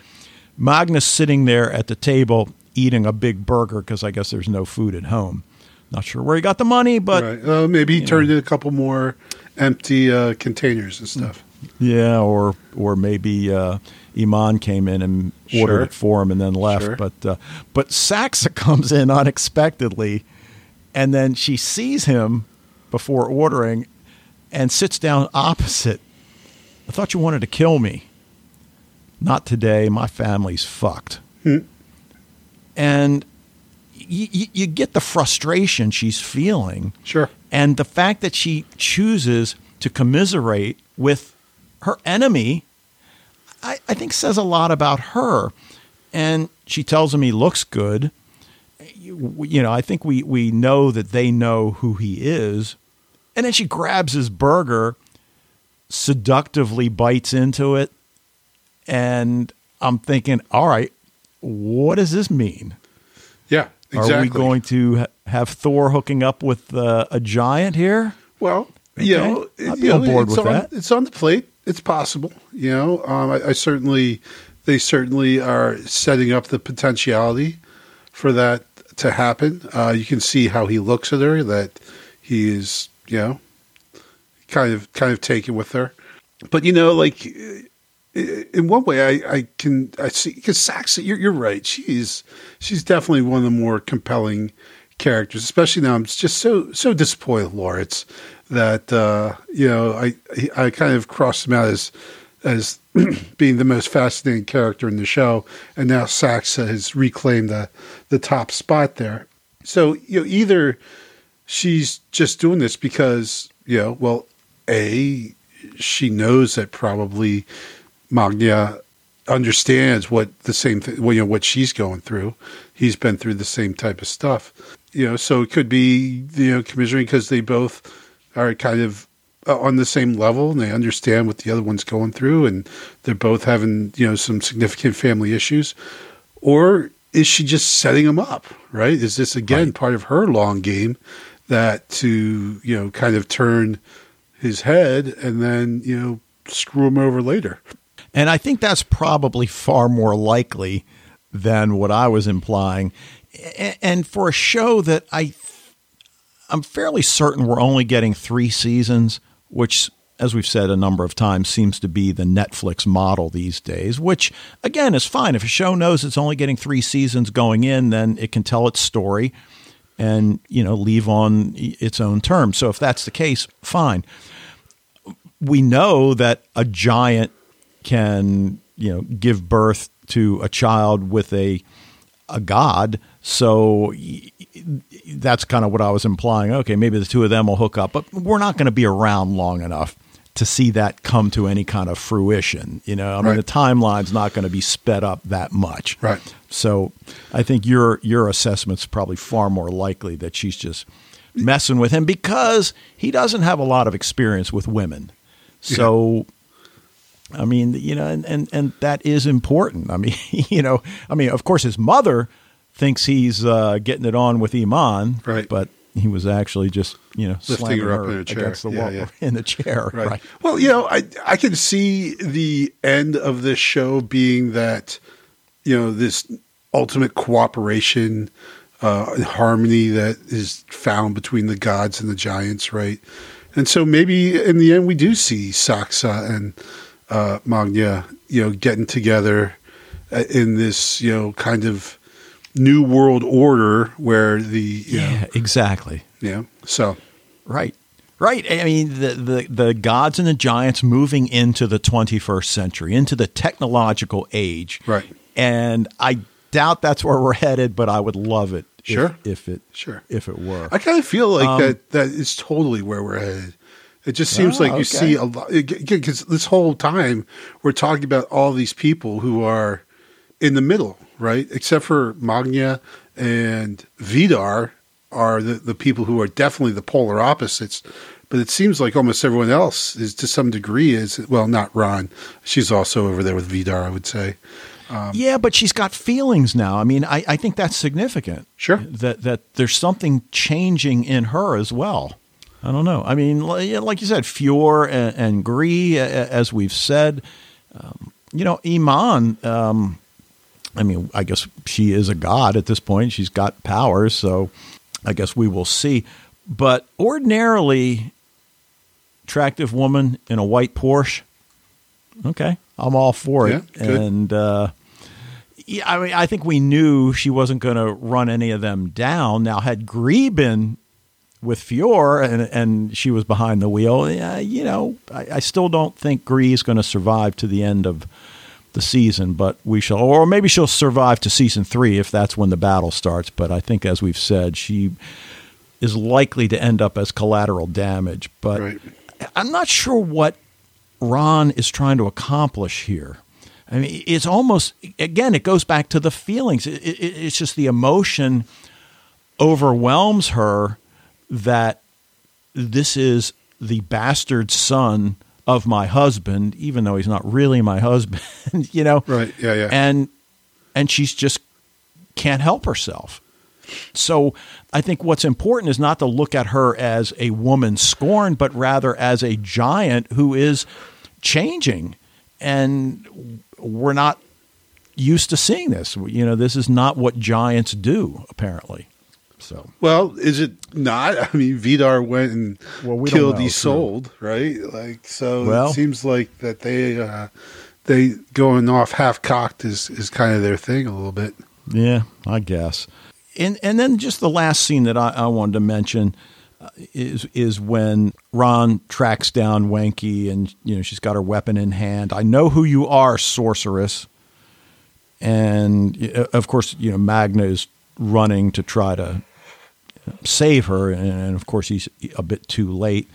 Magnus sitting there at the table eating a big burger because I guess there's no food at home. Not sure where he got the money, but right. uh, maybe he turned know. in a couple more empty uh, containers and stuff. Yeah, or or maybe uh, Iman came in and sure. ordered it for him and then left. Sure. But uh, but Saxa [LAUGHS] comes in unexpectedly, and then she sees him before ordering, and sits down opposite. I thought you wanted to kill me. Not today. My family's fucked. Hmm. And you, you get the frustration she's feeling. Sure. And the fact that she chooses to commiserate with her enemy, I, I think says a lot about her. And she tells him he looks good. You, you know, I think we, we know that they know who he is. And then she grabs his burger, seductively bites into it. And I'm thinking, all right, what does this mean? Yeah. Exactly. Are we going to have Thor hooking up with uh, a giant here? Well, okay. you know, I'd be on board with on, that. It's on the plate. It's possible. You know, um, I, I, certainly, they certainly are setting up the potentiality for that to happen. Uh, you can see how he looks at her. That he is, you know, kind of kind of taken with her. But you know, like in one way, I, I can I see because Saxa, you're, you're right. She's she's definitely one of the more compelling characters, especially now. I'm just so so disappointed with Laurits that uh, you know I I kind of crossed him out as as [CLEARS THROAT] being the most fascinating character in the show, and now Saxa has reclaimed the the top spot there. So you know either she's just doing this because you know well a she knows that probably Magne understands what the same thing, well, you know, what she's going through. He's been through the same type of stuff, you know. So it could be, you know, commiserating because they both are kind of uh, on the same level and they understand what the other one's going through, and they're both having, you know, some significant family issues. Or is she just setting him up? Right? Is this again right. part of her long game that to you know kind of turn his head and then you know screw him over later? And I think that's probably far more likely than what I was implying. And for a show that I I'm fairly certain we're only getting 3 seasons, which as we've said a number of times seems to be the Netflix model these days, which again is fine. If a show knows it's only getting 3 seasons going in, then it can tell its story and, you know, leave on its own terms. So if that's the case, fine. We know that a giant can you know give birth to a child with a a god. So that's kind of what I was implying. Okay, maybe the two of them will hook up, but we're not going to be around long enough to see that come to any kind of fruition. You know, I mean, the timeline's not going to be sped up that much. Right. So I think your your assessment's probably far more likely that she's just messing with him because he doesn't have a lot of experience with women. So. Yeah I mean, you know, and, and, and that is important. I mean, [LAUGHS] you know, I mean, of course, his mother thinks he's uh, getting it on with Iman, right? But he was actually just, you know, lifting her up in a chair against the yeah, wall yeah. in the chair, right. right? Well, you know, I I can see the end of this show being that, you know, this ultimate cooperation, uh, harmony that is found between the gods and the giants, right? And so maybe in the end we do see Saxa and uh, Magne, you know, getting together uh, in this, you know, kind of new world order where the yeah, know, exactly, yeah. So right, right. I mean, the, the the gods and the giants moving into the 21st century, into the technological age, right. And I doubt that's where we're headed, but I would love it. Sure, if, if it sure if it were. I kind of feel like um, that that is totally where we're headed. It just seems oh, like you okay. see a lot because this whole time we're talking about all these people who are in the middle, right? Except for Magne and Vidar, are the, the people who are definitely the polar opposites. But it seems like almost everyone else is to some degree is well, not Ran. She's also over there with Vidar, I would say. Um, yeah, but she's got feelings now. I mean, I, I think that's significant. Sure. That that there's something changing in her as well. I don't know. I mean, like you said, Fjor and, and Gry, as we've said, um, you know, Iman. Um, I mean, I guess she is a god at this point. She's got powers, so I guess we will see. But ordinarily, attractive woman in a white Porsche. Okay, I'm all for it. Yeah, and uh, yeah, I mean, I think we knew she wasn't going to run any of them down. Now, had Gry been with Fjor and and she was behind the wheel, uh, you know, I, I, still don't think Gry is going to survive to the end of the season, but we shall, or maybe she'll survive to season three if that's when the battle starts. But I think, as we've said, she is likely to end up as collateral damage. But right. I'm not sure what Ran is trying to accomplish here. I mean, it's almost again, it goes back to the feelings. It, it, it's just the emotion overwhelms her that this is the bastard son of my husband, even though he's not really my husband, [LAUGHS] you know. Right. Yeah. Yeah. And and she's just can't help herself. So I think what's important is not to look at her as a woman scorned, but rather as a giant who is changing and we're not used to seeing this. You know, this is not what giants do, apparently. So, well, is it not? I mean, Vidar went and well, we killed Isolde, right? Like, so well, it seems like that they uh, they going off half cocked is is kind of their thing a little bit. Yeah, I guess. And and then just the last scene that I, I wanted to mention is is when Ran tracks down Wenche and you know she's got her weapon in hand. I know who you are, sorceress. And of course, you know Magne is running to try to save her, and of course he's a bit too late.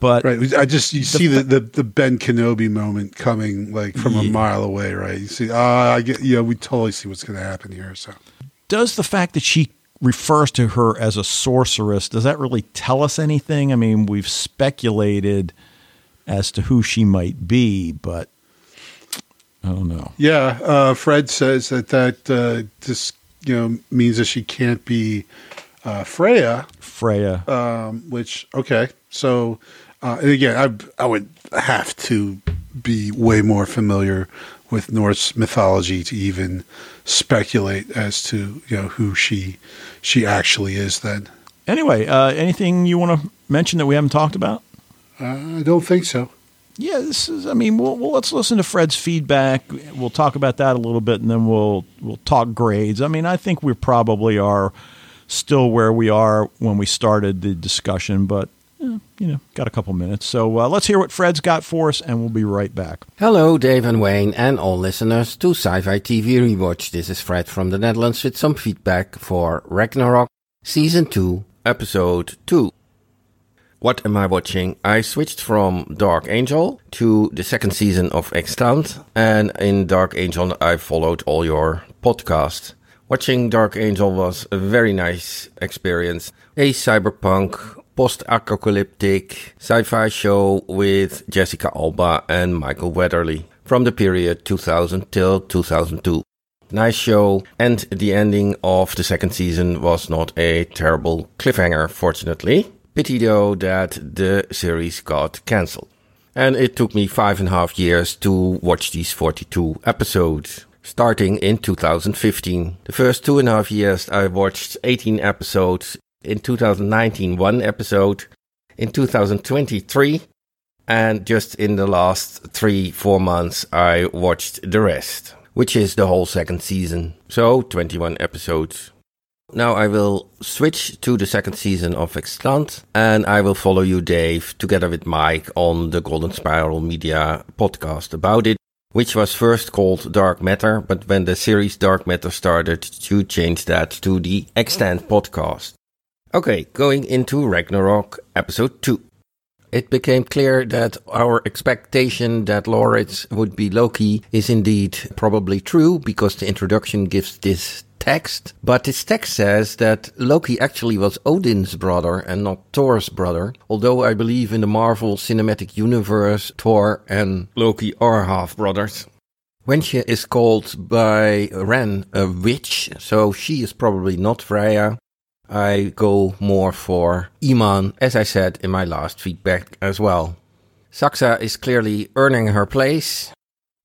But right, I just you the see the, the, the Ben Kenobi moment coming like from yeah. a mile away, right? You see, uh, I get, you know, we totally see what's going to happen here. So, does the fact that she refers to her as a sorceress, does that really tell us anything? I mean, we've speculated as to who she might be, but I don't know. Yeah, uh, Fred says that that uh, just you know means that she can't be uh, Freya. Freya, um, which okay, so uh, and again, I I would have to be way more familiar with Norse mythology to even speculate as to you know who she she actually is. Then anyway, uh, anything you want to mention that we haven't talked about? Uh, I don't think so. Yeah, this is. I mean, we'll, we'll, let's listen to Fred's feedback. We'll talk about that a little bit, and then we'll we'll talk grades. I mean, I think we probably are still where we are when we started the discussion, but you know, got a couple minutes. So uh, let's hear what Fred's got for us, and we'll be right back. Hello, Dave and Wayne, and all listeners to Sci Fi TV Rewatch. This is Fred from the Netherlands with some feedback for Ragnarok Season 2, Episode 2. What am I watching? I switched from Dark Angel to the second season of Extant, and in Dark Angel, I followed all your podcasts. Watching Dark Angel was a very nice experience. A cyberpunk post-apocalyptic sci-fi show with Jessica Alba and Michael Weatherly from the period 2000 till 2002. Nice show, and the ending of the second season was not a terrible cliffhanger, fortunately. Pity though that the series got cancelled. And it took me five and a half years to watch these 42 episodes starting in 2015. The first two and a half years I watched 18 episodes in 2019 one episode, in 2023, and just in the last three, four months, I watched the rest, which is the whole second season. So 21 episodes. Now I will switch to the second season of Extant and I will follow you, Dave, together with Mike on the Golden Spiral Media podcast about it, which was first called Dark Matter, but when the series Dark Matter started, you changed that to the Extant mm-hmm. podcast. Okay, going into Ragnarok episode 2. It became clear that our expectation that Laurits would be Loki is indeed probably true because the introduction gives this text, but this text says that Loki actually was Odin's brother and not Thor's brother. Although I believe in the Marvel Cinematic Universe, Thor and Loki are half brothers. Wenche is called by Ran a witch, so she is probably not Freya. I go more for Iman, as I said in my last feedback as well. Saxa is clearly earning her place,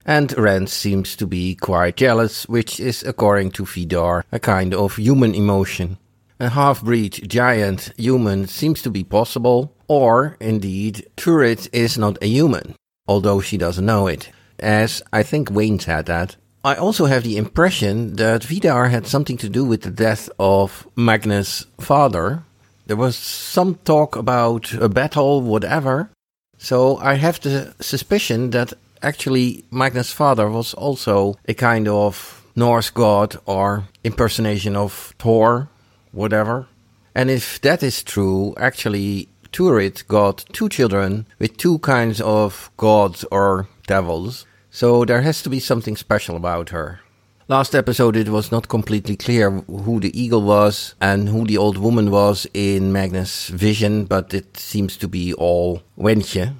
and Ran seems to be quite jealous, which is, according to Vidar, a kind of human emotion. A half breed giant human seems to be possible, or indeed, Turid is not a human, although she doesn't know it, as I think Wayne said that. I also have the impression that Vidar had something to do with the death of Magnus' father. There was some talk about a battle, whatever, so I have the suspicion that actually Magnus' father was also a kind of Norse god or impersonation of Thor, whatever. And if that is true, actually Turid got two children with two kinds of gods or devils. So there has to be something special about her. Last episode, it was not completely clear who the eagle was and who the old woman was in Magnus' vision, but it seems to be all Wenche.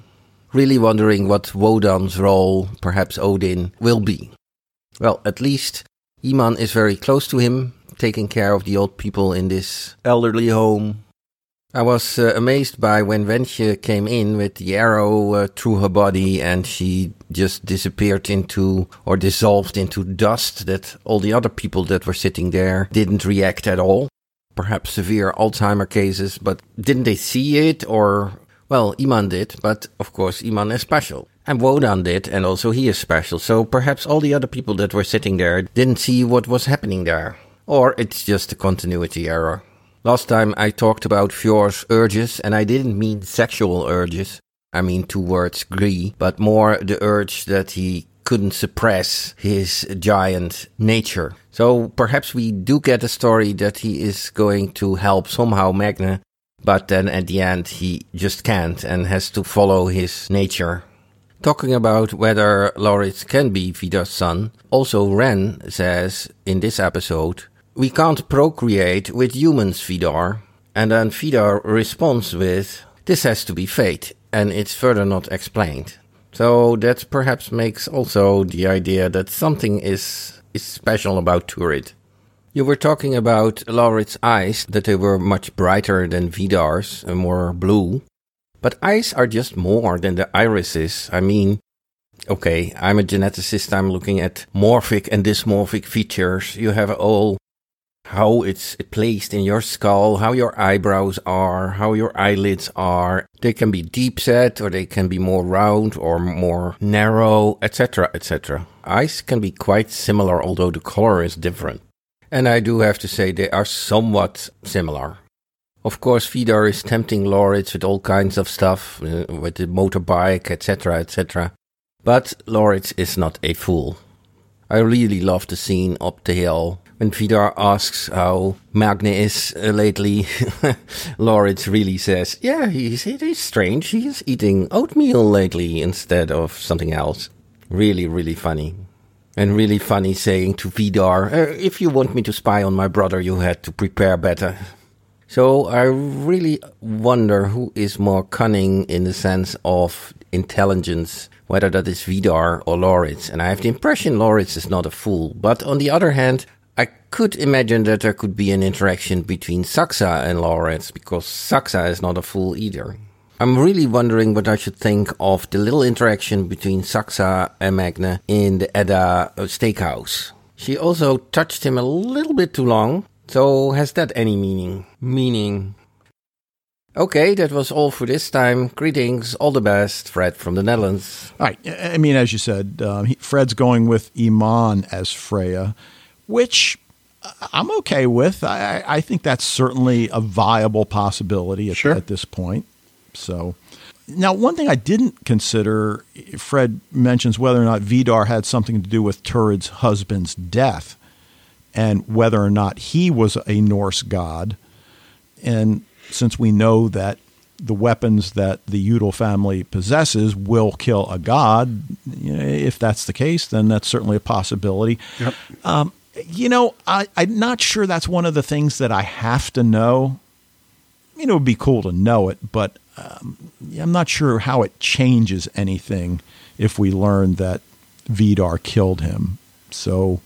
Really wondering what Wodan's role, perhaps Odin, will be. Well, at least Iman is very close to him, taking care of the old people in this elderly home. I was uh, amazed by when Wenche came in with the arrow uh, through her body and she just disappeared into or dissolved into dust that all the other people that were sitting there didn't react at all. Perhaps severe Alzheimer cases, but didn't they see it or, well, Iman did, but of course Iman is special. And Wodan did, and also he is special, so perhaps all the other people that were sitting there didn't see what was happening there. Or it's just a continuity error. Last time I talked about Fjor's urges, and I didn't mean sexual urges. I mean towards Gry, but more the urge that he couldn't suppress his giant nature. So perhaps we do get a story that he is going to help somehow Magne, but then at the end he just can't and has to follow his nature. Talking about whether Laurits can be Vidar's son, also Ran says in this episode we can't procreate with humans, Vidar. And then Vidar responds with, this has to be fate, and it's further not explained. So that perhaps makes also the idea that something is, is special about Turid. You were talking about Laurits's eyes, that they were much brighter than Vidar's, and more blue. But eyes are just more than the irises. I mean, okay, I'm a geneticist, I'm looking at morphic and dysmorphic features. You have all how it's placed in your skull, how your eyebrows are, how your eyelids are. They can be deep set or they can be more round or more narrow, etc., etc. Eyes can be quite similar, although the color is different. And I do have to say they are somewhat similar. Of course, Vidar is tempting Laurits with all kinds of stuff, uh, with the motorbike, etc., etc. But Laurits is not a fool. I really love the scene up the hill when Vidar asks how Magne is uh, lately, [LAUGHS] Laurits really says, "Yeah, he's it is strange. He's eating oatmeal lately instead of something else." Really, really funny. And really funny saying to Vidar, uh, if you want me to spy on my brother, you had to prepare better. So I really wonder who is more cunning in the sense of intelligence, whether that is Vidar or Laurits. And I have the impression Laurits is not a fool. But on the other hand, I could imagine that there could be an interaction between Saxa and Laurits because Saxa is not a fool either. I'm really wondering what I should think of the little interaction between Saxa and Magne in the Edda steakhouse. She also touched him a little bit too long, so has that any meaning? Meaning. Okay, that was all for this time. Greetings, all the best, Fred from the Netherlands. All right, I mean, as you said, um, he, Fred's going with Iman as Freya which I'm okay with. I, I think that's certainly a viable possibility at, sure. at this point. So, now one thing I didn't consider, Fred mentions whether or not Vidar had something to do with Turid's husband's death, and whether or not he was a Norse god. And since we know that the weapons that the Jutul family possesses will kill a god, you know, if that's the case, then that's certainly a possibility. Yep. Um, You know, I, I'm not sure that's one of the things that I have to know. You know, it would be cool to know it, but um, I'm not sure how it changes anything if we learn that Vidar killed him. So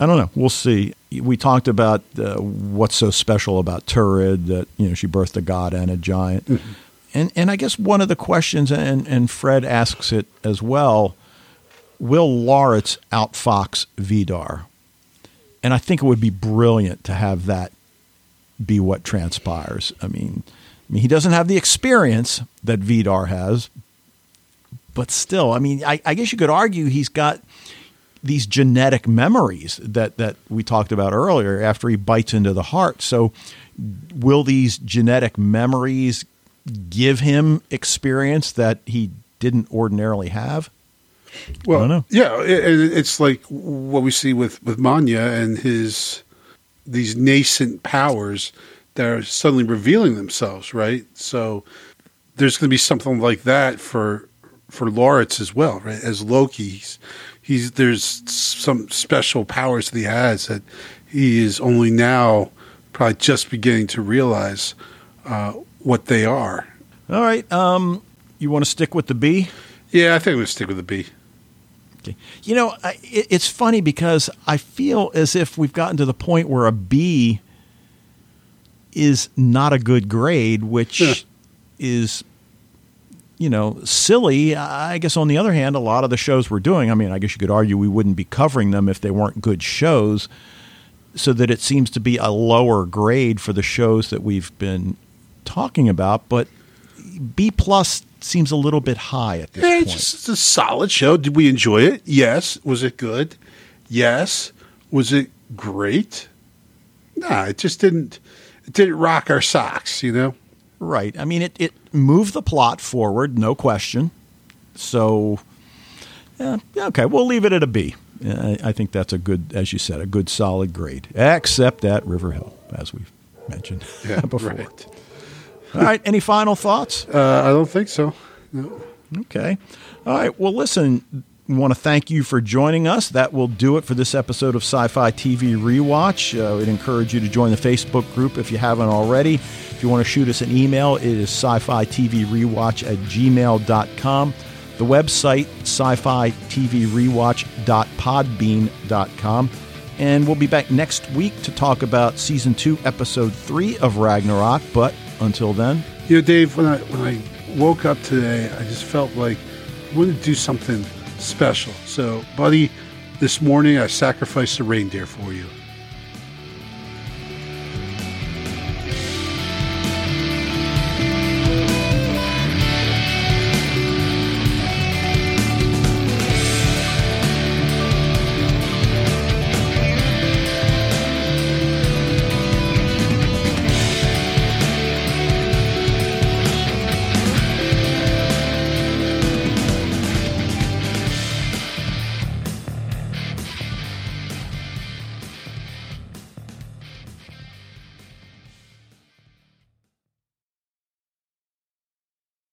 I don't know. We'll see. We talked about uh, what's so special about Turid that you know she birthed a god and a giant, mm-hmm. and and I guess one of the questions, and and Fred asks it as well. Will Laurits outfox Vidar? And I think it would be brilliant to have that be what transpires. I mean, I mean, he doesn't have the experience that Vidar has, but still, I mean, I, I guess you could argue he's got these genetic memories that that we talked about earlier after he bites into the heart. So will these genetic memories give him experience that he didn't ordinarily have? Well, yeah, it, it's like what we see with with Magne and his these nascent powers that are suddenly revealing themselves, right? So there's going to be something like that for for Laurits as well, right? As Loki, he's, he's there's some special powers that he has that he is only now probably just beginning to realize uh, what they are. All right, um, you want to stick with the B? Yeah, I think we'll stick with the B. Okay. You know, it's funny because I feel as if we've gotten to the point where a B is not a good grade, which yeah. is you know, silly. I guess on the other hand, a lot of the shows we're doing, I mean, I guess you could argue we wouldn't be covering them if they weren't good shows, so that it seems to be a lower grade for the shows that we've been talking about. But B plus seems a little bit high at this yeah, point. It's, just, it's a solid show. Did we enjoy it? Yes. Was it good? Yes. Was it great? Nah, it just didn't. It didn't rock our socks, you know. Right. I mean, it, it moved the plot forward, no question. So, yeah, okay, we'll leave it at a B. I think that's a good, as you said, a good solid grade, except at River Hill, as we've mentioned [LAUGHS] yeah, before. Right. All right. Any final thoughts? Uh, I don't think so. No. Okay. All right. Well, listen, want to thank you for joining us. That will do it for this episode of Sci Fi TV Rewatch. Uh, we'd encourage you to join the Facebook group if you haven't already. If you want to shoot us an email, it is sci fi TV rewatch at gmail.com. The website, sci fi TV rewatch.podbean.com. And we'll be back next week to talk about season two, episode three of Ragnarok. But until then. You know, Dave, when I, when I woke up today, I just felt like I wanted to do something special. So, buddy, this morning I sacrificed a reindeer for you.